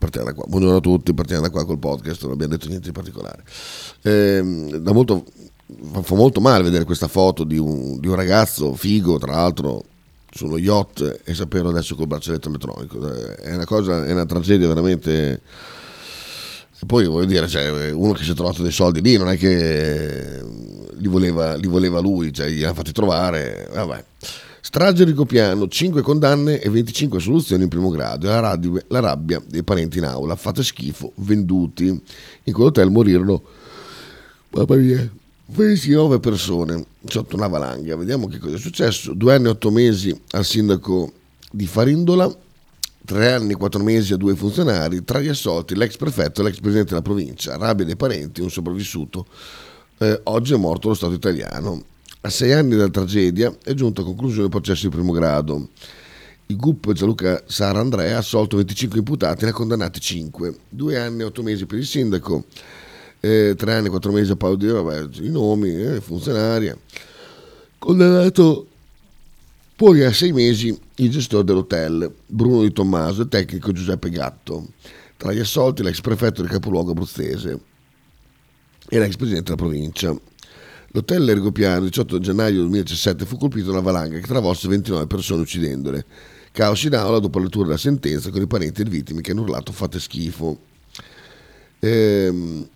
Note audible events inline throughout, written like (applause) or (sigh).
partiamo da qua. Buongiorno a tutti, partiamo da qua col podcast, non abbiamo detto niente di particolare. Eh, da molto, fa molto male vedere questa foto di un, di un ragazzo figo, tra l'altro sullo yacht e saperlo adesso col braccialetto elettronico. È una cosa, è una tragedia veramente. E poi voglio dire, cioè, uno che si è trovato dei soldi lì non è che li voleva, li voleva lui, cioè, gli ha fatti trovare. Vabbè. Strage Ricopiano, 5 condanne e 25 soluzioni in primo grado. La rabbia, la rabbia dei parenti in aula, fate schifo, venduti. In quell'hotel morirono, mamma mia, 29 persone sotto una valanga. Vediamo che cosa è successo. Due anni e otto mesi al sindaco di Farindola, tre anni e quattro mesi a due funzionari, tra gli assolti l'ex prefetto e l'ex presidente della provincia, rabbia dei parenti, un sopravvissuto. Eh, oggi è morto lo Stato italiano. A sei anni dalla tragedia è giunto a conclusione il processo di primo grado. Il GUP Gianluca Sara Andrea ha assolto 25 imputati e ne ha condannati 5. Due anni e otto mesi per il sindaco, eh, tre anni e quattro mesi a Paolo Di vabbè, i nomi, eh, funzionaria. Condannato poi a sei mesi il gestore dell'hotel, Bruno Di Tommaso, e il tecnico Giuseppe Gatto. Tra gli assolti l'ex prefetto del capoluogo abruzzese e l'ex presidente della provincia. L'hotel Ergopiano, il 18 gennaio 2017, fu colpito da una valanga che travolse 29 persone uccidendole. Caos in aula dopo la lettura della sentenza con i parenti delle vittime che hanno urlato fate schifo. Ehm,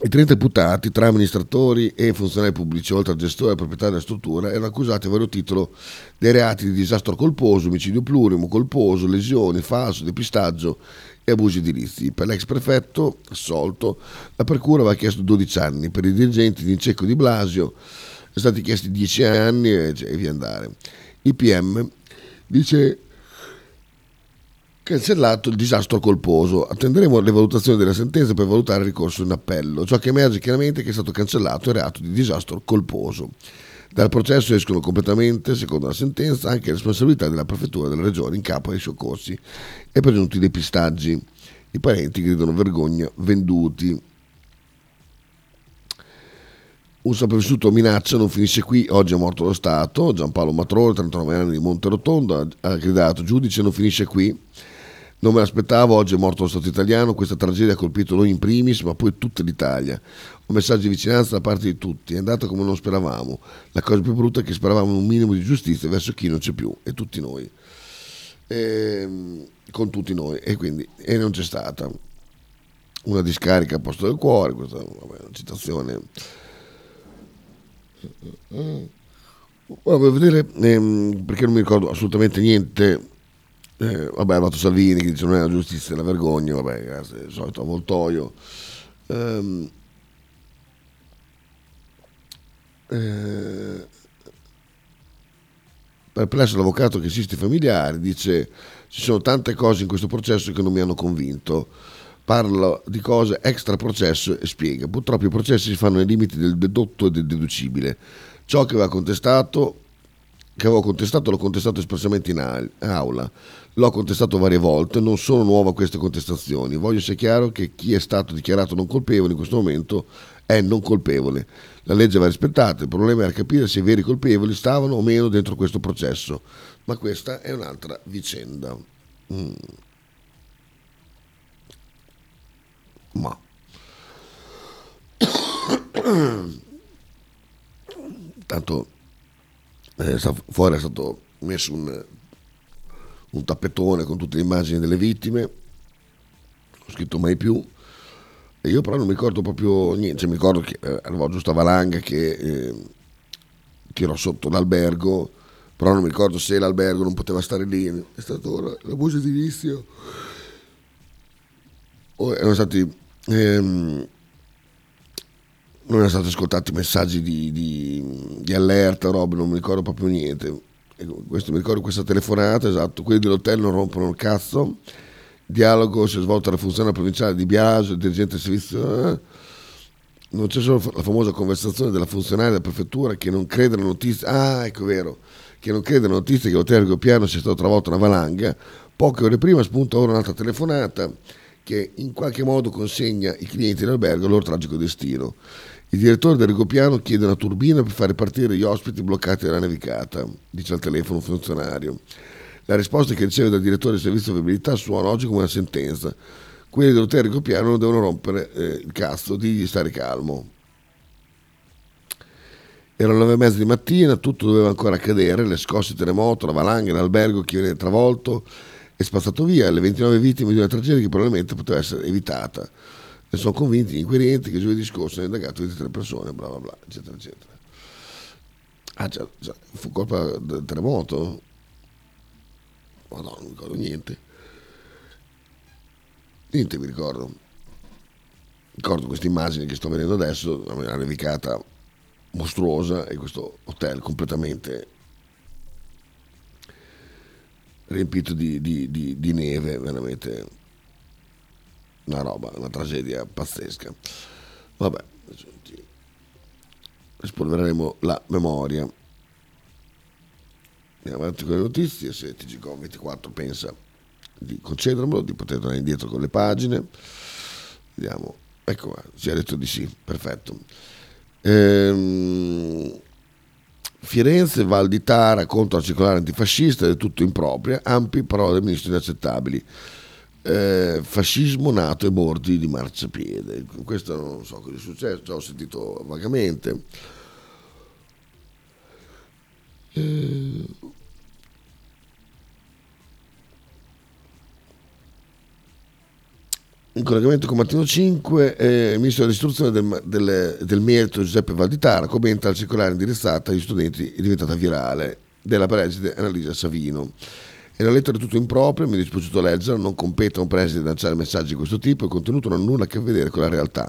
I 30 imputati, tra amministratori e funzionari pubblici, oltre al gestore e proprietario della struttura, erano accusati a vario titolo dei reati di disastro colposo, omicidio plurimo, colposo, lesioni, falso, depistaggio e abusi edilizi. Per l'ex prefetto, assolto, la Procura aveva chiesto 12 anni, per i dirigenti di Incecco di Blasio sono stati chiesti 10 anni e, cioè, e via andare. Il PM dice cancellato il disastro colposo. Attenderemo le valutazioni della sentenza per valutare il ricorso in appello. Ciò che emerge chiaramente è che è stato cancellato il reato di disastro colposo. Dal processo escono completamente, secondo la sentenza, anche le responsabilità della prefettura della regione in capo ai soccorsi e presunti depistaggi. I parenti gridano vergogna, venduti. Un sopravvissuto minaccia non finisce qui, oggi è morto lo Stato, Giampaolo Matrone, 39 anni di Monterotondo, ha gridato giudice non finisce qui, non me l'aspettavo, oggi è morto lo Stato italiano, questa tragedia ha colpito noi in primis, ma poi tutta l'Italia. Un messaggio di vicinanza da parte di tutti, è andata come non speravamo. La cosa più brutta è che speravamo un minimo di giustizia verso chi non c'è più, e tutti noi. E, ehm, con tutti noi, e quindi e non c'è stata. Una discarica a posto del cuore, questa vabbè, una citazione. Volevo vedere, ehm, perché non mi ricordo assolutamente niente eh, vabbè, è arrivato Salvini che dice non è la giustizia, è la vergogna, vabbè, grazie, il solito avvoltoio. Um, eh, perplesso l'avvocato che assiste i familiari, dice ci sono tante cose in questo processo che non mi hanno convinto. Parlo di cose extra processo e spiega. Purtroppo i processi si fanno nei limiti del dedotto e del deducibile. Ciò che aveva contestato che avevo contestato l'ho contestato espressamente in aula, l'ho contestato varie volte, non sono nuova a queste contestazioni, voglio sia chiaro che chi è stato dichiarato non colpevole in questo momento è non colpevole. La legge va rispettata, il problema era capire se i veri colpevoli stavano o meno dentro questo processo, ma questa è un'altra vicenda. Mm. Ma. (coughs) Tanto eh, fuori è stato messo un, un tappetone con tutte le immagini delle vittime, ho scritto mai più, e io però non mi ricordo proprio niente, cioè, mi ricordo che eh, arrivò giusto a Valanga che eh, tirò sotto l'albergo, però non mi ricordo se l'albergo non poteva stare lì, è stato l'abuso edilizio, oh, erano stati... Ehm, non erano stati ascoltati messaggi di, di, di allerta, robe, non mi ricordo proprio niente. Questo, mi ricordo questa telefonata, esatto, quelli dell'hotel non rompono il cazzo. Dialogo si è svolto alla funzione provinciale di Biasio, il dirigente del servizio. Eh. Non c'è solo la famosa conversazione della funzionaria della prefettura che non crede alle notizie. Ah, ecco, è vero. Che non crede alle notizie che l'hotel Piano sia stato travolto una valanga. Poche ore prima spunta ora un'altra telefonata che in qualche modo consegna i clienti dell'albergo al loro tragico destino. Il direttore del Rigopiano chiede una turbina per fare partire gli ospiti bloccati dalla nevicata, dice al telefono un funzionario. La risposta che riceve dal direttore del servizio di viabilità suona oggi come una sentenza. Quelli dell'hotel ricopiano non devono rompere eh, il cazzo, digli stare calmo. Erano le nove e mezza di mattina, tutto doveva ancora accadere, le scosse terremoto, la valanga, l'albergo che viene travolto e spazzato via, le 29 vittime di una tragedia che probabilmente poteva essere evitata. Ne sono convinti gli inquirenti che giovedì scorso hanno indagato 23 persone, bla bla bla, eccetera, eccetera. Ah, già, già, fu colpa del terremoto? Oh no, non ricordo niente. Niente mi ricordo. Ricordo queste immagini che sto vedendo adesso, una nevicata mostruosa e questo hotel completamente riempito di, di, di, di neve, veramente una roba, una tragedia pazzesca. Vabbè, spolvereremo la memoria. Andiamo avanti con le notizie, se TGCOM24 pensa di concedermelo, di poter tornare indietro con le pagine. Vediamo, ecco qua, si è detto di sì, perfetto. Ehm, Firenze, Val di Tara contro la circolare antifascista, del tutto impropria, ampi parole del ministro inaccettabili. Eh, fascismo nato e morti di marciapiede. Questo non so cosa è successo, ho sentito vagamente. Eh, in collegamento con Mattino 5, eh, il ministro dell'istruzione del, del, del merito Giuseppe Valditara commenta la circolare indirizzata agli studenti diventata virale della preside Annalisa Savino. È una lettera tutto impropria, mi è dispiaciuto leggerla, non compete a un preside lanciare messaggi di questo tipo, il contenuto non ha nulla a che vedere con la realtà.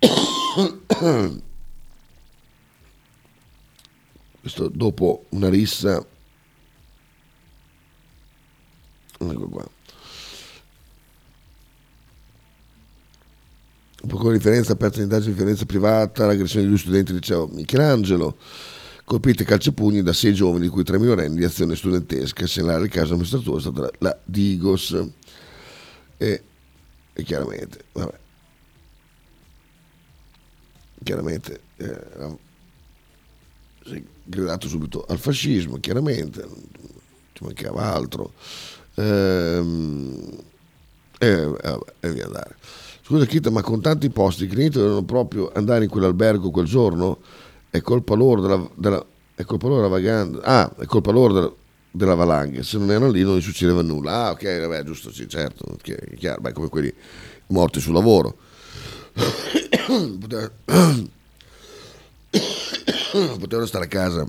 (coughs) Questo dopo una rissa... Ecco qua. Un po' con riferenza aperta un'indagine di violenza privata, l'aggressione di due studenti del liceo Michelangelo, colpite calci e pugni da sei giovani, di cui tre minorenni di azione studentesca. A segnalare il caso amministratore è stata la, la Digos. E, e, chiaramente, vabbè, chiaramente eh, si è gridato subito al fascismo, chiaramente, ci mancava altro. Ehm, e, e via andare. Scusa Kita, ma con tanti posti clienti dovevano proprio andare in quell'albergo quel giorno? È colpa loro della, della, è colpa loro della vaganza. Ah, è colpa loro della, della valanga. Se non erano lì non gli succedeva nulla. Ah, ok, vabbè, giusto, sì, certo. È chiaro, beh, come quelli morti sul lavoro. (coughs) Potevano stare a casa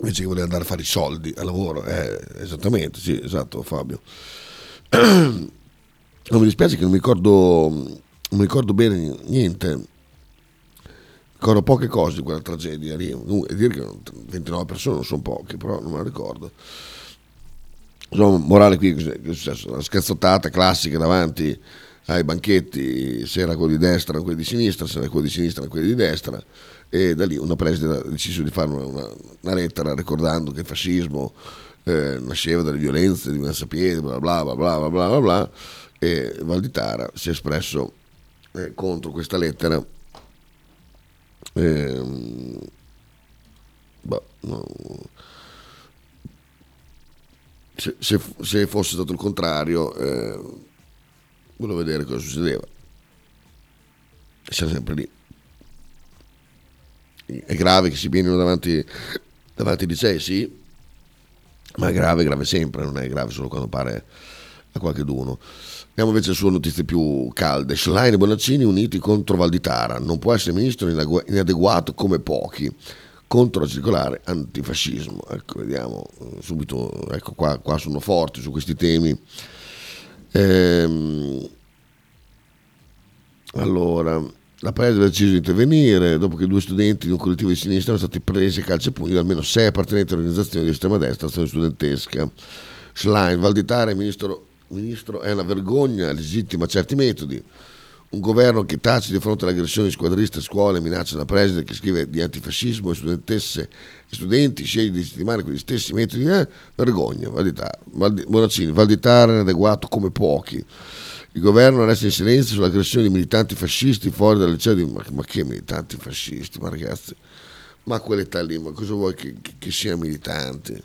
invece che voler andare a fare i soldi al lavoro. Eh, esattamente, sì, esatto, Fabio. (coughs) Non mi dispiace che non mi ricordo, non mi ricordo bene niente. Ricordo poche cose di quella tragedia lì. E dire che 29 persone non sono poche, però non me la ricordo. Insomma, morale qui che è successo? Una scazzottata classica davanti ai banchetti, se era quello di destra erano quelli di sinistra, se era quello di sinistra erano quelli di destra e da lì una preside ha deciso di fare una, una lettera ricordando che il fascismo eh, nasceva dalle violenze di una sapiente, bla bla bla bla bla bla bla e Valditara si è espresso eh, contro questa lettera. Eh, bah, no. se, se, se, fosse stato il contrario, eh, volevo vedere cosa succedeva. Siamo sempre lì. È grave che si vieni davanti, davanti ai licei, sì, ma è grave, grave sempre, non è grave solo quando pare a qualche d'uno. Andiamo invece sulle notizie più calde. Schlein e Bonaccini uniti contro Valditara. Non può essere ministro inadeguato come pochi. Contro la circolare antifascismo. Ecco, vediamo eh, subito. Ecco qua, qua sono forti su questi temi. Ehm, allora, la Paese ha deciso di intervenire dopo che due studenti di un collettivo di sinistra erano stati presi a calci e pugni da almeno sei appartenenti all'organizzazione di estrema destra, azione studentesca. Schlein, Valditara e ministro Ministro, è una vergogna legittima certi metodi. Un governo che tace di fronte alle aggressioni squadriste a scuole, minaccia la preside che scrive di antifascismo e studentesse e studenti, sceglie di legittimare quegli stessi metodi, eh? vergogna, Valditara, Valdi, Valditara è adeguato come pochi. Il governo resta in silenzio sulle aggressioni di militanti fascisti fuori dal liceo. Ma, ma che militanti fascisti, ma ragazzi, ma quell'età lì, ma cosa vuoi che, che, che siano militanti?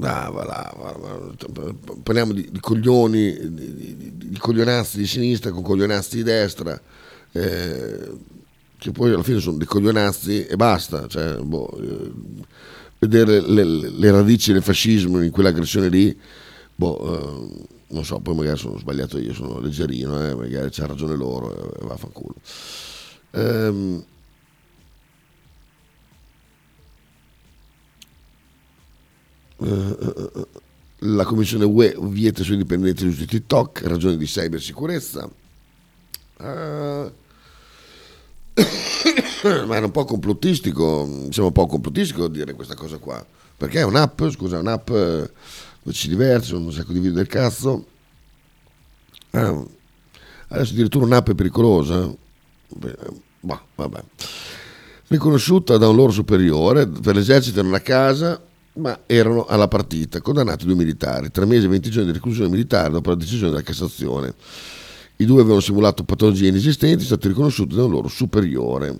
Ah, va là, va, va. Parliamo di, di coglioni, di, di, di, coglionazzi di sinistra con coglionazzi di destra, eh, che poi alla fine sono dei coglionazzi e basta. Cioè, boh, eh, vedere le, le, radici del fascismo in quell'aggressione lì, boh, eh, non so, poi magari sono sbagliato io, sono leggerino, eh, magari c'ha ragione loro, eh, vaffanculo. Ehm, la Commissione UE vieta sui dipendenti l'uso di TikTok, ragioni di cybersicurezza. Uh, (coughs) ma era un po' complottistico, siamo un po' complottistico dire questa cosa qua, perché è un'app, scusa, è un'app dove ci diversi, sono un sacco di video del cazzo. Ah, adesso addirittura un'app è pericolosa. Beh, bah, vabbè. Riconosciuta da un loro superiore per l'esercito in una casa ma erano alla partita, condannati due militari, tre mesi e 20 giorni di reclusione militare dopo la decisione della Cassazione. I due avevano simulato patologie inesistenti, stati riconosciuti da un loro superiore.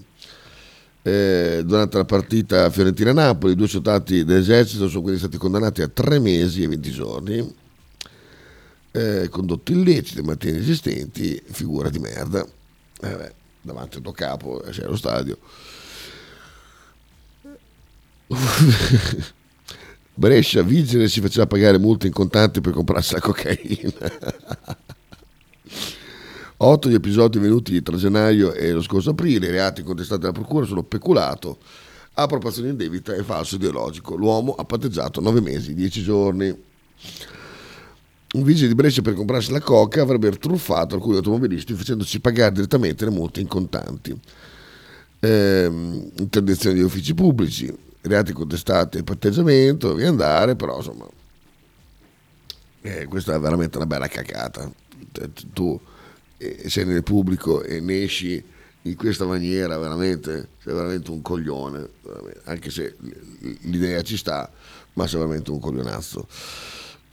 Eh, durante la partita Fiorentina-Napoli, i due soldati dell'esercito sono quindi stati condannati a tre mesi e 20 giorni. Eh, condotti illeciti, ma inesistenti, figura di merda. Eh beh, davanti al tuo capo, eh, c'è lo stadio. (laughs) Brescia, vigile si faceva pagare multe in contanti per comprarsi la cocaina. (laughs) Otto gli episodi venuti tra gennaio e lo scorso aprile, i reati contestati dalla procura sono peculato, appropriazione indebita e falso ideologico. L'uomo ha patteggiato nove mesi, dieci giorni. Un vigile di Brescia per comprarsi la coca avrebbe truffato alcuni automobilisti facendoci pagare direttamente le multe in contanti. Ehm, interdizione di uffici pubblici, reati contestati il patteggiamento, devi andare, però insomma, eh, questa è veramente una bella cacata. Tu eh, sei nel pubblico e ne esci in questa maniera, veramente, sei veramente un coglione, anche se l'idea ci sta, ma sei veramente un coglionazzo.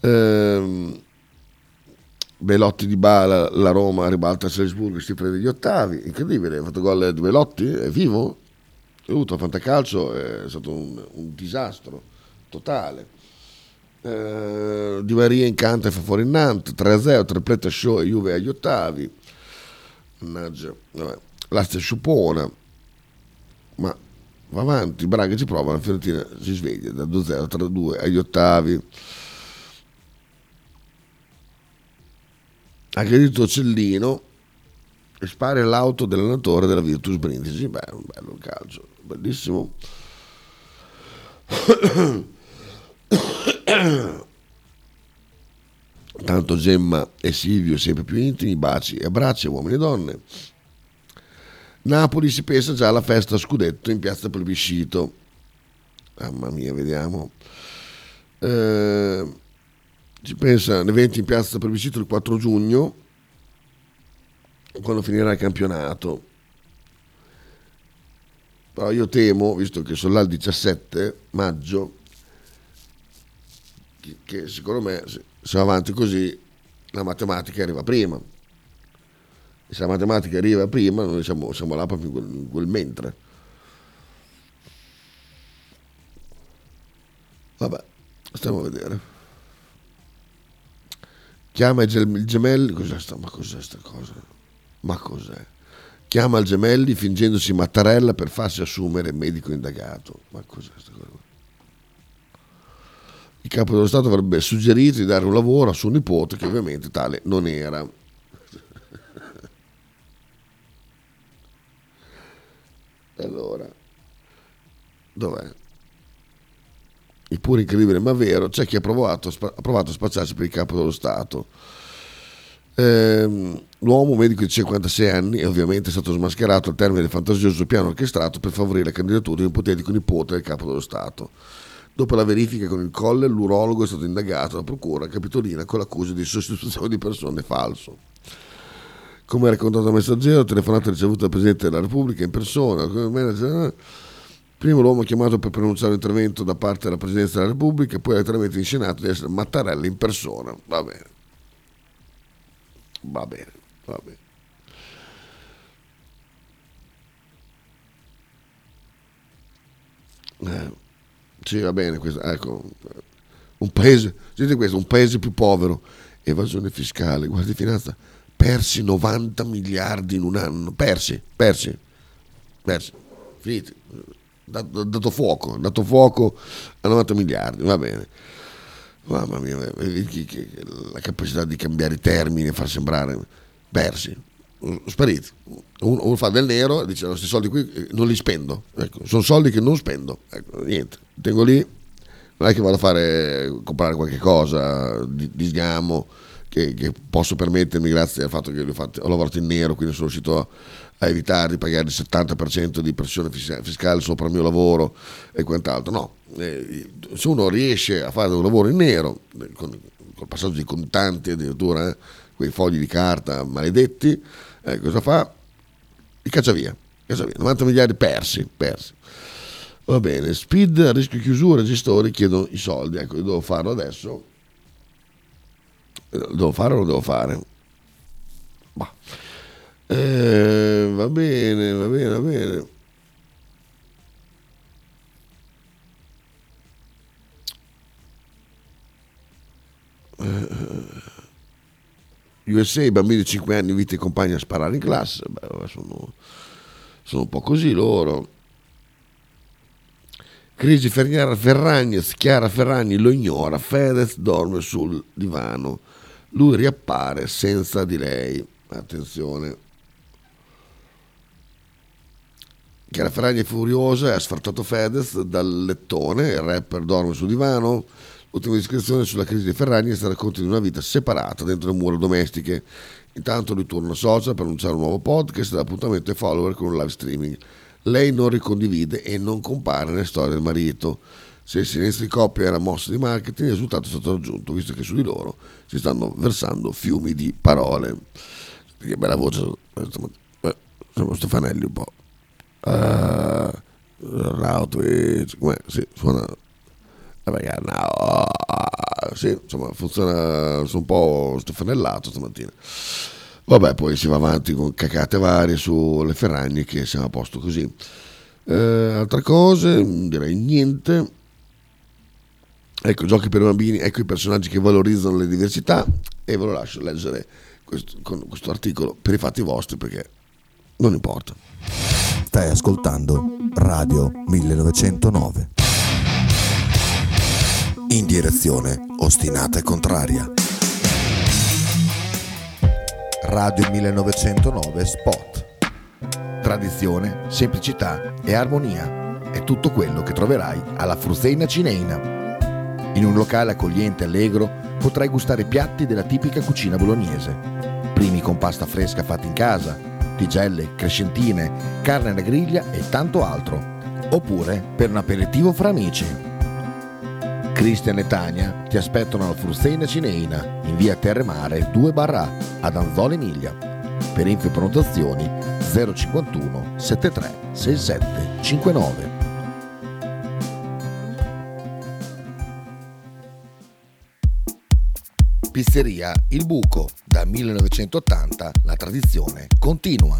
Ehm, Belotti di Bala, la Roma ribalta a Salisburgo e si prende gli ottavi, incredibile, ha fatto gol di Belotti, è vivo? Avuto a Fantacalcio è stato un, un disastro totale. Eh, di Maria incanta e fa fuori Nantes 3-0, tripletta show e Juve agli ottavi. Mannaggia, vabbè. L'Astia sciupona, ma va avanti, Braga ci prova, la Fiorentina si sveglia da 2-0, 3-2 agli ottavi. Aggredito Cellino e spara l'auto dell'allenatore della Virtus Brindisi. Beh, un bello calcio bellissimo. Tanto Gemma e Silvio sempre più intimi, baci e abbracci, uomini e donne. Napoli si pensa già alla festa scudetto in piazza Plebiscito. Mamma mia, vediamo. Eh, si pensa un evento in piazza Plebiscito il 4 giugno, quando finirà il campionato. Però io temo, visto che sono là il 17 maggio, che, che secondo me se va avanti così la matematica arriva prima. E se la matematica arriva prima, noi siamo, siamo là proprio in quel, in quel mentre. Vabbè, stiamo a vedere. Chiama il gemelli. Cos'è sta? Ma cos'è sta cosa? Ma cos'è? Chiama il Gemelli fingendosi Mattarella per farsi assumere medico indagato. Ma cos'è questa cosa? Il capo dello Stato avrebbe suggerito di dare un lavoro a suo nipote, che ovviamente tale non era. (laughs) allora, dov'è? Pure incredibile ma vero, c'è chi ha provato, ha provato a spacciarsi per il capo dello Stato Ehm, l'uomo medico di 56 anni è ovviamente stato smascherato al termine del fantasioso piano orchestrato per favorire la candidatura di un ipotetico nipote del capo dello Stato. Dopo la verifica con il colle, l'urologo è stato indagato dalla procura capitolina con l'accusa di sostituzione di persone falso. Come raccontato dal messaggero, telefonata ricevuta dal Presidente della Repubblica in persona, prima l'uomo chiamato per pronunciare un intervento da parte della Presidenza della Repubblica, poi letteralmente inscenato di essere Mattarella in persona. Va bene. Va bene, va bene. Eh, sì, va bene, questo, ecco, un paese, questo, un paese più povero, evasione fiscale, guardia di finanza, persi 90 miliardi in un anno, persi, persi, persi, finiti, dato, dato fuoco, dato fuoco a 90 miliardi, va bene. Mamma mia, la capacità di cambiare i termini e far sembrare persi, spariti. Uno, uno, fa del nero e dice: questi soldi qui eh, non li spendo. Ecco, sono soldi che non spendo. Ecco, niente, tengo lì. Non è che vado a fare, comprare qualche cosa di, di sgamo che, che, posso permettermi grazie al fatto che ho, fatto, ho lavorato in nero, quindi sono riuscito a, a evitare di pagare il 70% di pressione fiscale sopra il mio lavoro e quant'altro. No, eh, se uno riesce a fare un lavoro in nero, eh, con, col passaggio di contanti addirittura, eh, quei fogli di carta maledetti, eh, cosa fa? Li caccia via, caccia via. 90 miliardi persi, persi. Va bene, speed rischio chiusura, gestori chiedono i soldi, ecco, io devo farlo adesso. Lo devo fare o lo devo fare? Bah. Eh, va bene, va bene, va bene. USA, i bambini di 5 anni invita i compagni a sparare in classe, Beh, sono, sono, un po' così loro. Crisi Ferragni, Chiara Ferragni lo ignora, Fedez dorme sul divano, lui riappare senza di lei. Attenzione. Chiara Ferragni è furiosa e ha sfrattato Fedez dal lettone, il rapper dorme sul divano, Ultima descrizione sulla crisi di Ferragni è stata racconta di una vita separata dentro le mura domestiche. Intanto lui torna social per annunciare un nuovo podcast l'appuntamento è follower con un live streaming. Lei non ricondivide e non compare nelle storie del marito. Se il silenzio di coppia era mossa di marketing, il risultato è stato raggiunto, visto che su di loro si stanno versando fiumi di parole. Che bella voce, eh, siamo Stefanelli un po'. Uh, Rautwitch, come sì, suona perché no, sì, insomma, funziona, sono un po' stefanellato stamattina. Vabbè, poi si va avanti con cacate varie sulle Ferragni che siamo a posto così. Eh, altre cose, direi niente. Ecco, giochi per bambini, ecco i personaggi che valorizzano le diversità e ve lo lascio leggere questo, con questo articolo per i fatti vostri perché non importa. Stai ascoltando Radio 1909 in direzione ostinata e contraria. Radio 1909 Spot. Tradizione, semplicità e armonia è tutto quello che troverai alla Fruzeina Cineina. In un locale accogliente e allegro potrai gustare piatti della tipica cucina bolognese. Primi con pasta fresca fatta in casa, tigelle, crescentine, carne alla griglia e tanto altro. Oppure per un aperitivo fra amici Cristian e Tania ti aspettano alla Frusteina Cineina in via Terremare 2 barra ad Anzola Emilia. Per info e prenotazioni 051 73 67 59. Pizzeria Il Buco, da 1980 la tradizione continua.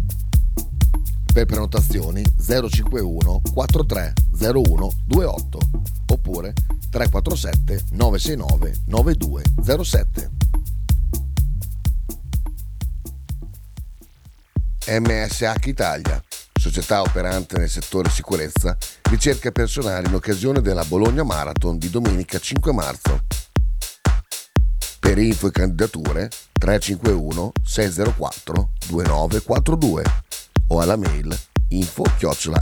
Per prenotazioni 051 4301 28 oppure 347 969 9207. MSH Italia, società operante nel settore sicurezza, ricerca personale in occasione della Bologna Marathon di domenica 5 marzo. Per info e candidature 351 604 2942 o alla mail info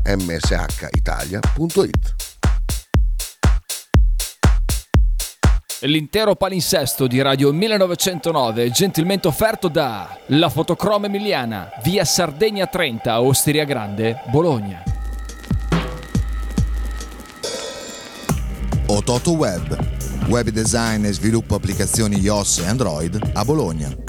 mshitalia.it L'intero palinsesto di Radio 1909 è gentilmente offerto da La Fotocroma Emiliana, via Sardegna 30, Osteria Grande, Bologna. Ototo Web, web design e sviluppo applicazioni iOS e Android a Bologna.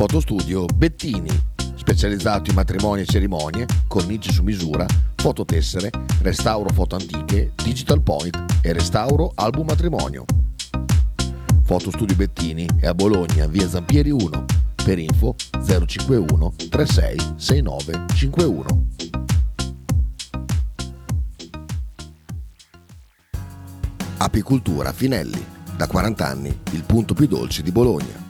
Fotostudio Bettini, specializzato in matrimoni e cerimonie, cornici su misura, fototessere, restauro foto antiche, digital point e restauro album matrimonio. Fotostudio Bettini è a Bologna, via Zampieri 1, per info 051 36 69 51. Apicultura Finelli, da 40 anni il punto più dolce di Bologna.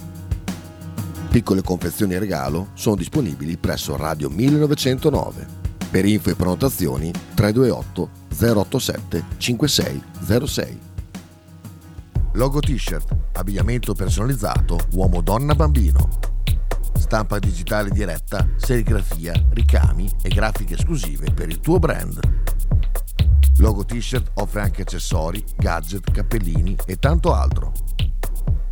Piccole confezioni regalo sono disponibili presso Radio 1909. Per info e prenotazioni 328 087 5606. Logo t-shirt, abbigliamento personalizzato uomo donna bambino. Stampa digitale diretta, serigrafia, ricami e grafiche esclusive per il tuo brand. Logo t-shirt offre anche accessori, gadget, cappellini e tanto altro.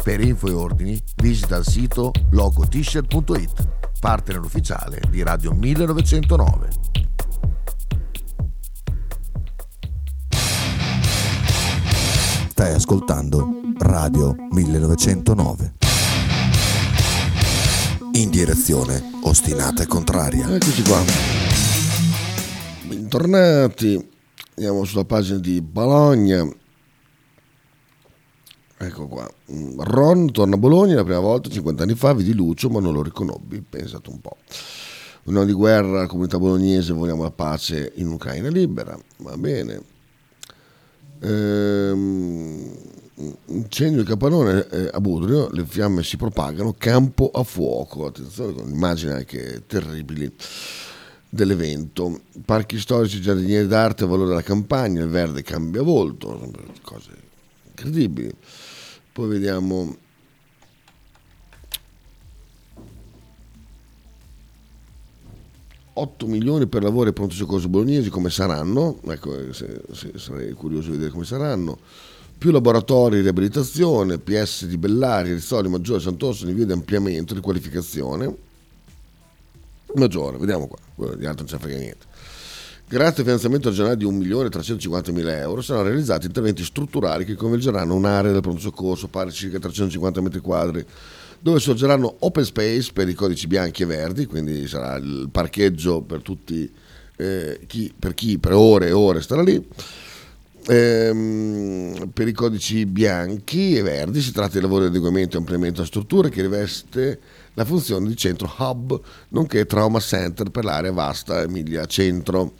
Per info e ordini visita il sito logotshirt.it, partner ufficiale di Radio 1909. Stai ascoltando Radio 1909. In direzione ostinata e contraria. Eccoci qua. Bentornati. Andiamo sulla pagina di Bologna. Ecco qua. Ron torna a Bologna la prima volta 50 anni fa, vidi Lucio, ma non lo riconobbi. Pensate un po'. Un anno di guerra, comunità bolognese, vogliamo la pace in Ucraina libera. Va bene. Ehm, incendio di capannone eh, a Budrio, le fiamme si propagano, campo a fuoco. Attenzione, con immagini anche terribili dell'evento. Parchi storici, giardinieri d'arte, valore della campagna, il verde cambia volto, cose incredibili. Poi vediamo ...8 milioni per lavori e pronto soccorso bolognesi, come saranno? Ecco, se, se, sarei curioso di vedere come saranno. Più laboratori di riabilitazione, PS di Bellari, Rizzoli, Maggiore, Sant'Orso in via di ampliamento, di qualificazione. Maggiore, vediamo qua, di altro non ci frega niente. Grazie al finanziamento regionale di 1.350.000 euro saranno realizzati interventi strutturali che coinvolgeranno un'area del pronto soccorso pari a circa 350 metri quadri, dove sorgeranno open space per i codici bianchi e verdi, quindi sarà il parcheggio per tutti, eh, chi, per chi per ore e ore starà lì. Ehm, per i codici bianchi e verdi si tratta di lavori di adeguamento e ampliamento della struttura che riveste la funzione di centro hub, nonché trauma center per l'area vasta Emilia Centro.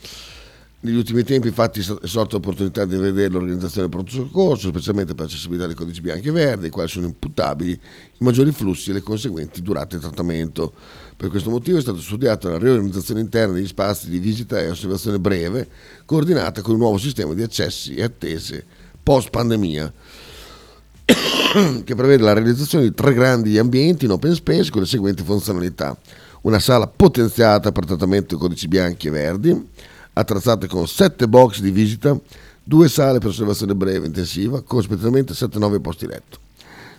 Negli ultimi tempi infatti è sorta l'opportunità di vedere l'organizzazione del pronto soccorso, specialmente per l'accessibilità dei codici bianchi e verdi, ai quali sono imputabili i maggiori flussi e le conseguenti durate di trattamento. Per questo motivo è stata studiata la riorganizzazione interna degli spazi di visita e osservazione breve, coordinata con un nuovo sistema di accessi e attese post pandemia (coughs) che prevede la realizzazione di tre grandi ambienti in open space con le seguenti funzionalità. Una sala potenziata per trattamento di codici bianchi e verdi, attrezzate con sette box di visita, due sale per osservazione breve intensiva, con rispettivamente 7-9 posti letto.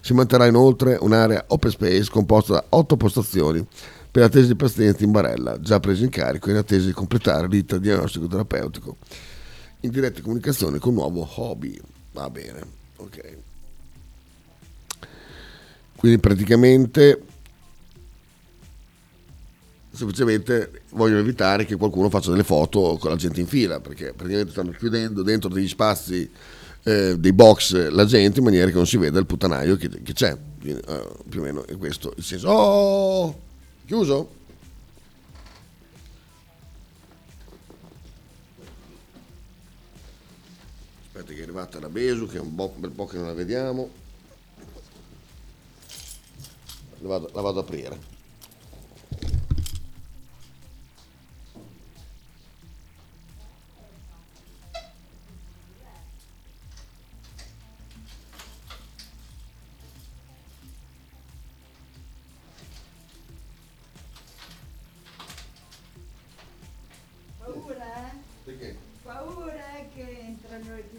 Si manterrà inoltre un'area open space composta da otto postazioni per attesa di pazienti in barella, già presi in carico in attesa di completare l'iter diagnostico terapeutico, in diretta comunicazione con un nuovo hobby. Va bene, ok. Quindi praticamente semplicemente vogliono evitare che qualcuno faccia delle foto con la gente in fila, perché praticamente stanno chiudendo dentro degli spazi eh, dei box la gente in maniera che non si veda il puttanaio che, che c'è. Quindi, eh, più o meno è questo il senso. Oh, chiuso? Aspetta che è arrivata la Besu, che è un, bel po' che non la vediamo. La vado, la vado ad aprire.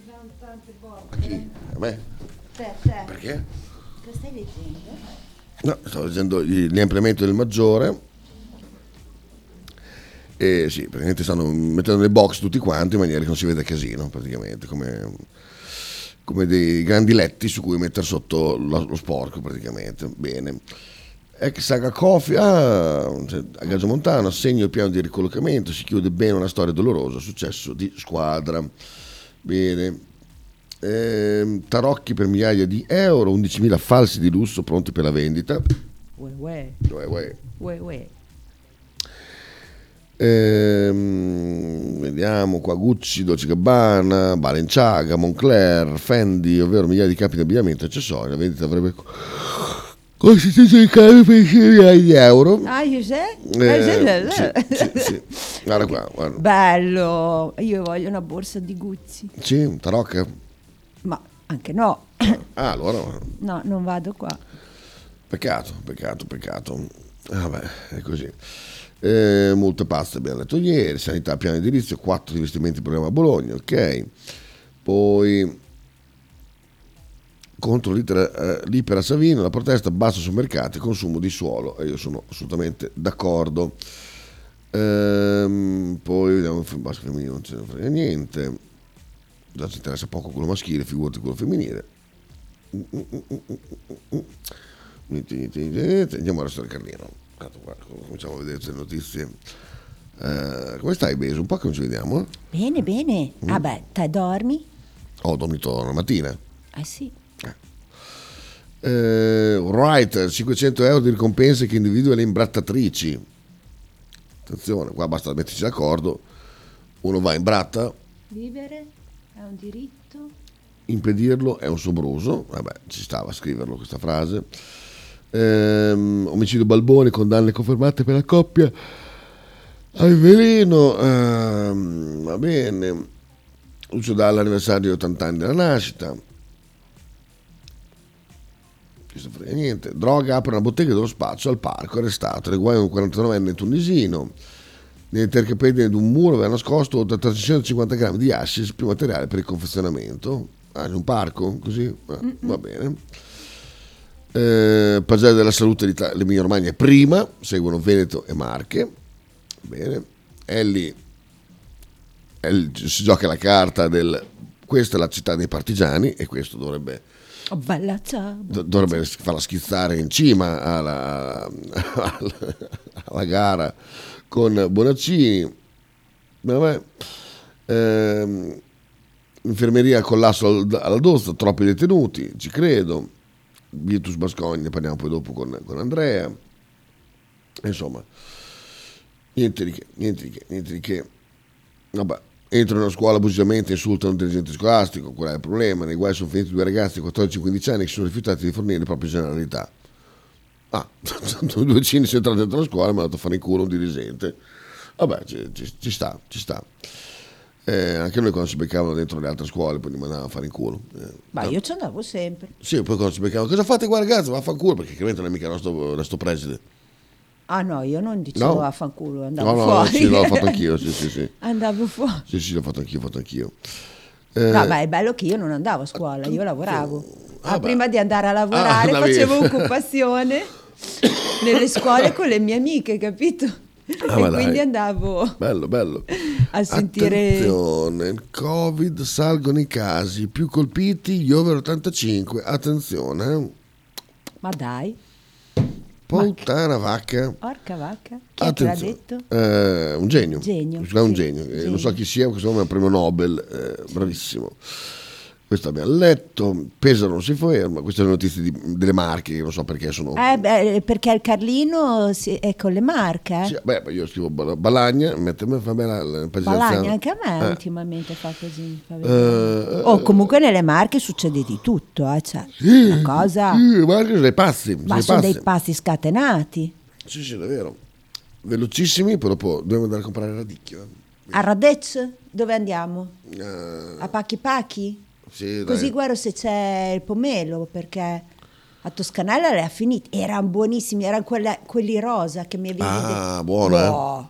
Danno tante A botte. chi? A me? Te, te. Perché? Che stai leggendo? No, stavo leggendo ampliamenti del maggiore. E sì, praticamente stanno mettendo nei box tutti quanti in maniera che non si veda casino, praticamente, come, come dei grandi letti su cui mettere sotto lo, lo sporco, praticamente. Bene. Ex Saga Coffee, ah, cioè, a Gaggio Montano, assegno il piano di ricollocamento, si chiude bene una storia dolorosa, successo di squadra. Bene. Ehm, tarocchi per migliaia di euro, 11.000 falsi di lusso pronti per la vendita. Uè, uè, Uè, uè. uè, uè. Ehm, vediamo qua Gucci, Dolce Gabbana, Balenciaga, Moncler, Fendi, ovvero migliaia di capi di abbigliamento e accessori. La vendita avrebbe costituito i capi per migliaia di euro. Ah, io sei? Eh, sì, sì, sì. Guarda qua, guarda. Bello, io voglio una borsa di Guzzi. Sì, tarocca? Ma anche no, Ah, allora, no, non vado qua. peccato, peccato, peccato. Ah, Vabbè, è così. Eh, molte paste abbiamo detto ieri, sanità, piano edilizio, 4 investimenti in programma a Bologna, ok. Poi contro eh, l'Ipera Savino, la protesta basso sui mercati, consumo di suolo e io sono assolutamente d'accordo. Ehm, poi vediamo il basket femminile, non ce ne frega niente. Già ci interessa poco quello maschile, figurati quello femminile. Niente, niente, niente, niente. Andiamo al resto del qua, Cominciamo a vedere le notizie. Eh, come stai, Beso? Un po' che non ci vediamo. eh? Bene, bene. Ah beh, te dormi? Ho dormito una mattina. Eh sì. Eh, writer, 500 euro di ricompense che individua le imbrattatrici. Attenzione, qua basta metterci d'accordo. Uno va in bratta, Vivere è un diritto. impedirlo è un sobroso. Vabbè, ci stava a scriverlo questa frase. Ehm, omicidio Balboni, condanne confermate per la coppia. Al veleno, ehm, va bene. Lucio Dalla, anniversario di 80 anni della nascita. Chi se ne frega niente. Droga apre una bottega dello spazio al parco, arrestato. Le guai un 49enne tunisino. Nelle tercapedine di un muro aveva nascosto oltre 350 grammi di hashish più materiale per il confezionamento. Ah, in un parco? Così? Ah, va bene. Eh, Pagelle della salute l'Ita- l'Emilia Romagna prima, seguono Veneto e Marche. Bene. Elli, Elli si gioca la carta del questa è la città dei partigiani e questo dovrebbe. Do- dovrebbe farla schizzare in cima alla, alla, (laughs) alla gara con Bonaccini. Vabbè. Ehm, infermeria collasso al- alla dozza, troppi detenuti, ci credo. Virtus Bascogna, ne parliamo poi dopo con, con Andrea. Insomma, niente di che, niente di che, niente di che. Vabbè, entrano una scuola abusivamente, insultano un dirigente scolastico, qual è il problema? Nei guai sono finiti due ragazzi di 14-15 anni che si sono rifiutati di fornire le proprie generalità. Ah, (laughs) due cini sono entrati dentro la scuola e mi hanno dato a fare in culo un dirigente. Vabbè, ci, ci- ci sta, ci sta. Eh, anche noi quando si beccavano dentro le altre scuole poi li mandavano a fare in culo. Eh, Ma io ci andavo sempre. Sì, poi quando si beccavano, cosa fate qua ragazzi? Vaffanculo, perché chiaramente non è mica il nostro, il nostro preside. Ah no, io non dicevo No? a fanculo, andavo No, no, no, fuori. sì, l'ho fatto anch'io, sì, sì, sì. (laughs) andavo fuori. Sì, sì, l'ho fatto anch'io, l'ho fatto anch'io. Eh, No, ma è bello che io non andavo a scuola, io lavoravo. Ah, Ah, prima di andare a lavorare Ah, facevo (laughs) occupazione nelle scuole con le mie amiche, capito? Ah, e ma dai. quindi andavo Bello, bello. a sentire... Attenzione, il Covid salgono i casi, più colpiti gli over 85. Attenzione, eh. Ma dai, puttana vacca. porca vacca, chi che l'ha Attenzione. detto? Eh, un genio. Genio, un sì, genio. Eh, genio. non so chi sia, questo nome è un premio Nobel, eh, bravissimo. Questo abbiamo letto, Pesaro non si ferma, queste sono notizie di- delle marche, che non so perché sono... Eh, beh, perché il Carlino si- è con le marche. eh. Sì, beh, io scrivo Bal- Balagna, mette me fa bene pagina Balagna, anche a me Eh. ultimamente fa così. fa Eh, eh, oh, comunque nelle marche succede di tutto, eh, cioè, sì, una cosa... Sì, le marche sono dei pazzi. Ma sono dei pazzi scatenati. Sì, sì, è vero. Velocissimi, poi dopo dobbiamo andare a comprare radicchio. A Radec dove andiamo? Eh, A Pachi Pachi? Sì, dai. Così guardo se c'è il pomelo, perché a Toscanella le ha finite. Erano buonissimi, erano quelle- quelli rosa che mi avevi Ah, detto. buono, eh? Boh,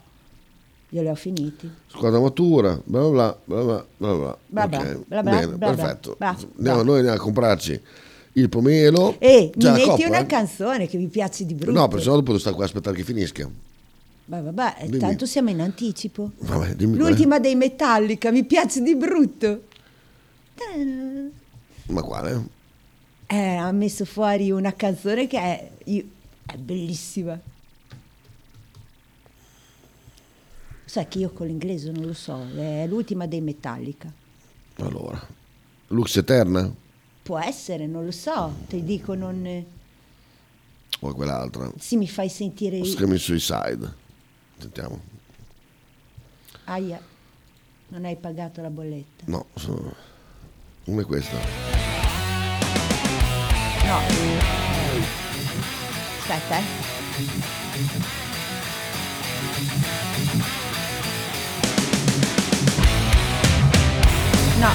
Io li ho finiti. Squadra matura, bla bla bla bla bla bla. Bla bla, bla bla, Bene, bla perfetto. bla, Andiamo-. Noi andiamo a comprarci il pomelo. E mi metti coppa, una eh? canzone che mi piace di brutto. No, perché sennò dopo devo stare qua a aspettare che finisca. Beh, vabbè, Dimmi. tanto siamo in anticipo. Vabbè, dimmi qual è. L'ultima dei Metallica, mi piace di brutto. Ma quale? Eh, ha messo fuori una canzone che è, io- è bellissima. Sai che io con l'inglese non lo so, è l'ultima dei Metallica. Allora, Lux Eterna Può essere, non lo so, ti dico non... o quell'altra? Sì, mi fai sentire... Screaming Suicide. Sentiamo. Aia, non hai pagato la bolletta. No, sono... come questa. No. Aspetta, eh. No,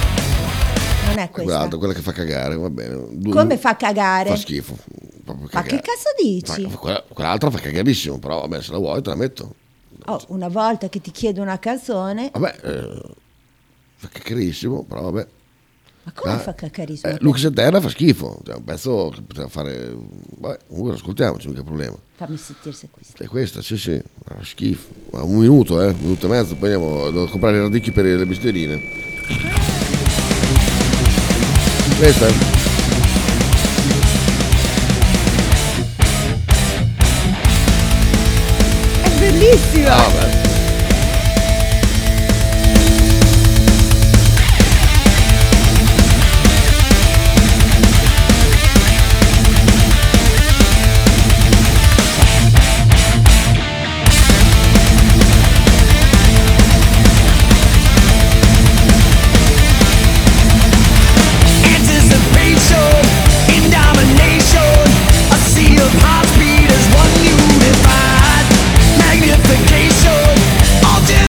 non è questa. Quell'altra, quella che fa cagare, va bene. Due- Come fa cagare? Fa schifo. proprio Ma cagare. che cazzo dici? Fa- quella- quell'altra fa cagarissimo, però vabbè, se la vuoi te la metto. Oh, una volta che ti chiedo una canzone, Vabbè, eh, fa cagarissimo, però vabbè. Ma come Ah, fa cacarissimo? Eh, Lux Eterna fa schifo, cioè, un pezzo che poteva fare... Vabbè, comunque ascoltiamoci, mica problema. Fammi sentire se è questa. È questa, sì, sì, fa schifo. Ma un minuto, eh, un minuto e mezzo, poi andiamo devo comprare i radicchi per le bestierine. Questa? È bellissima! Ah, vabbè.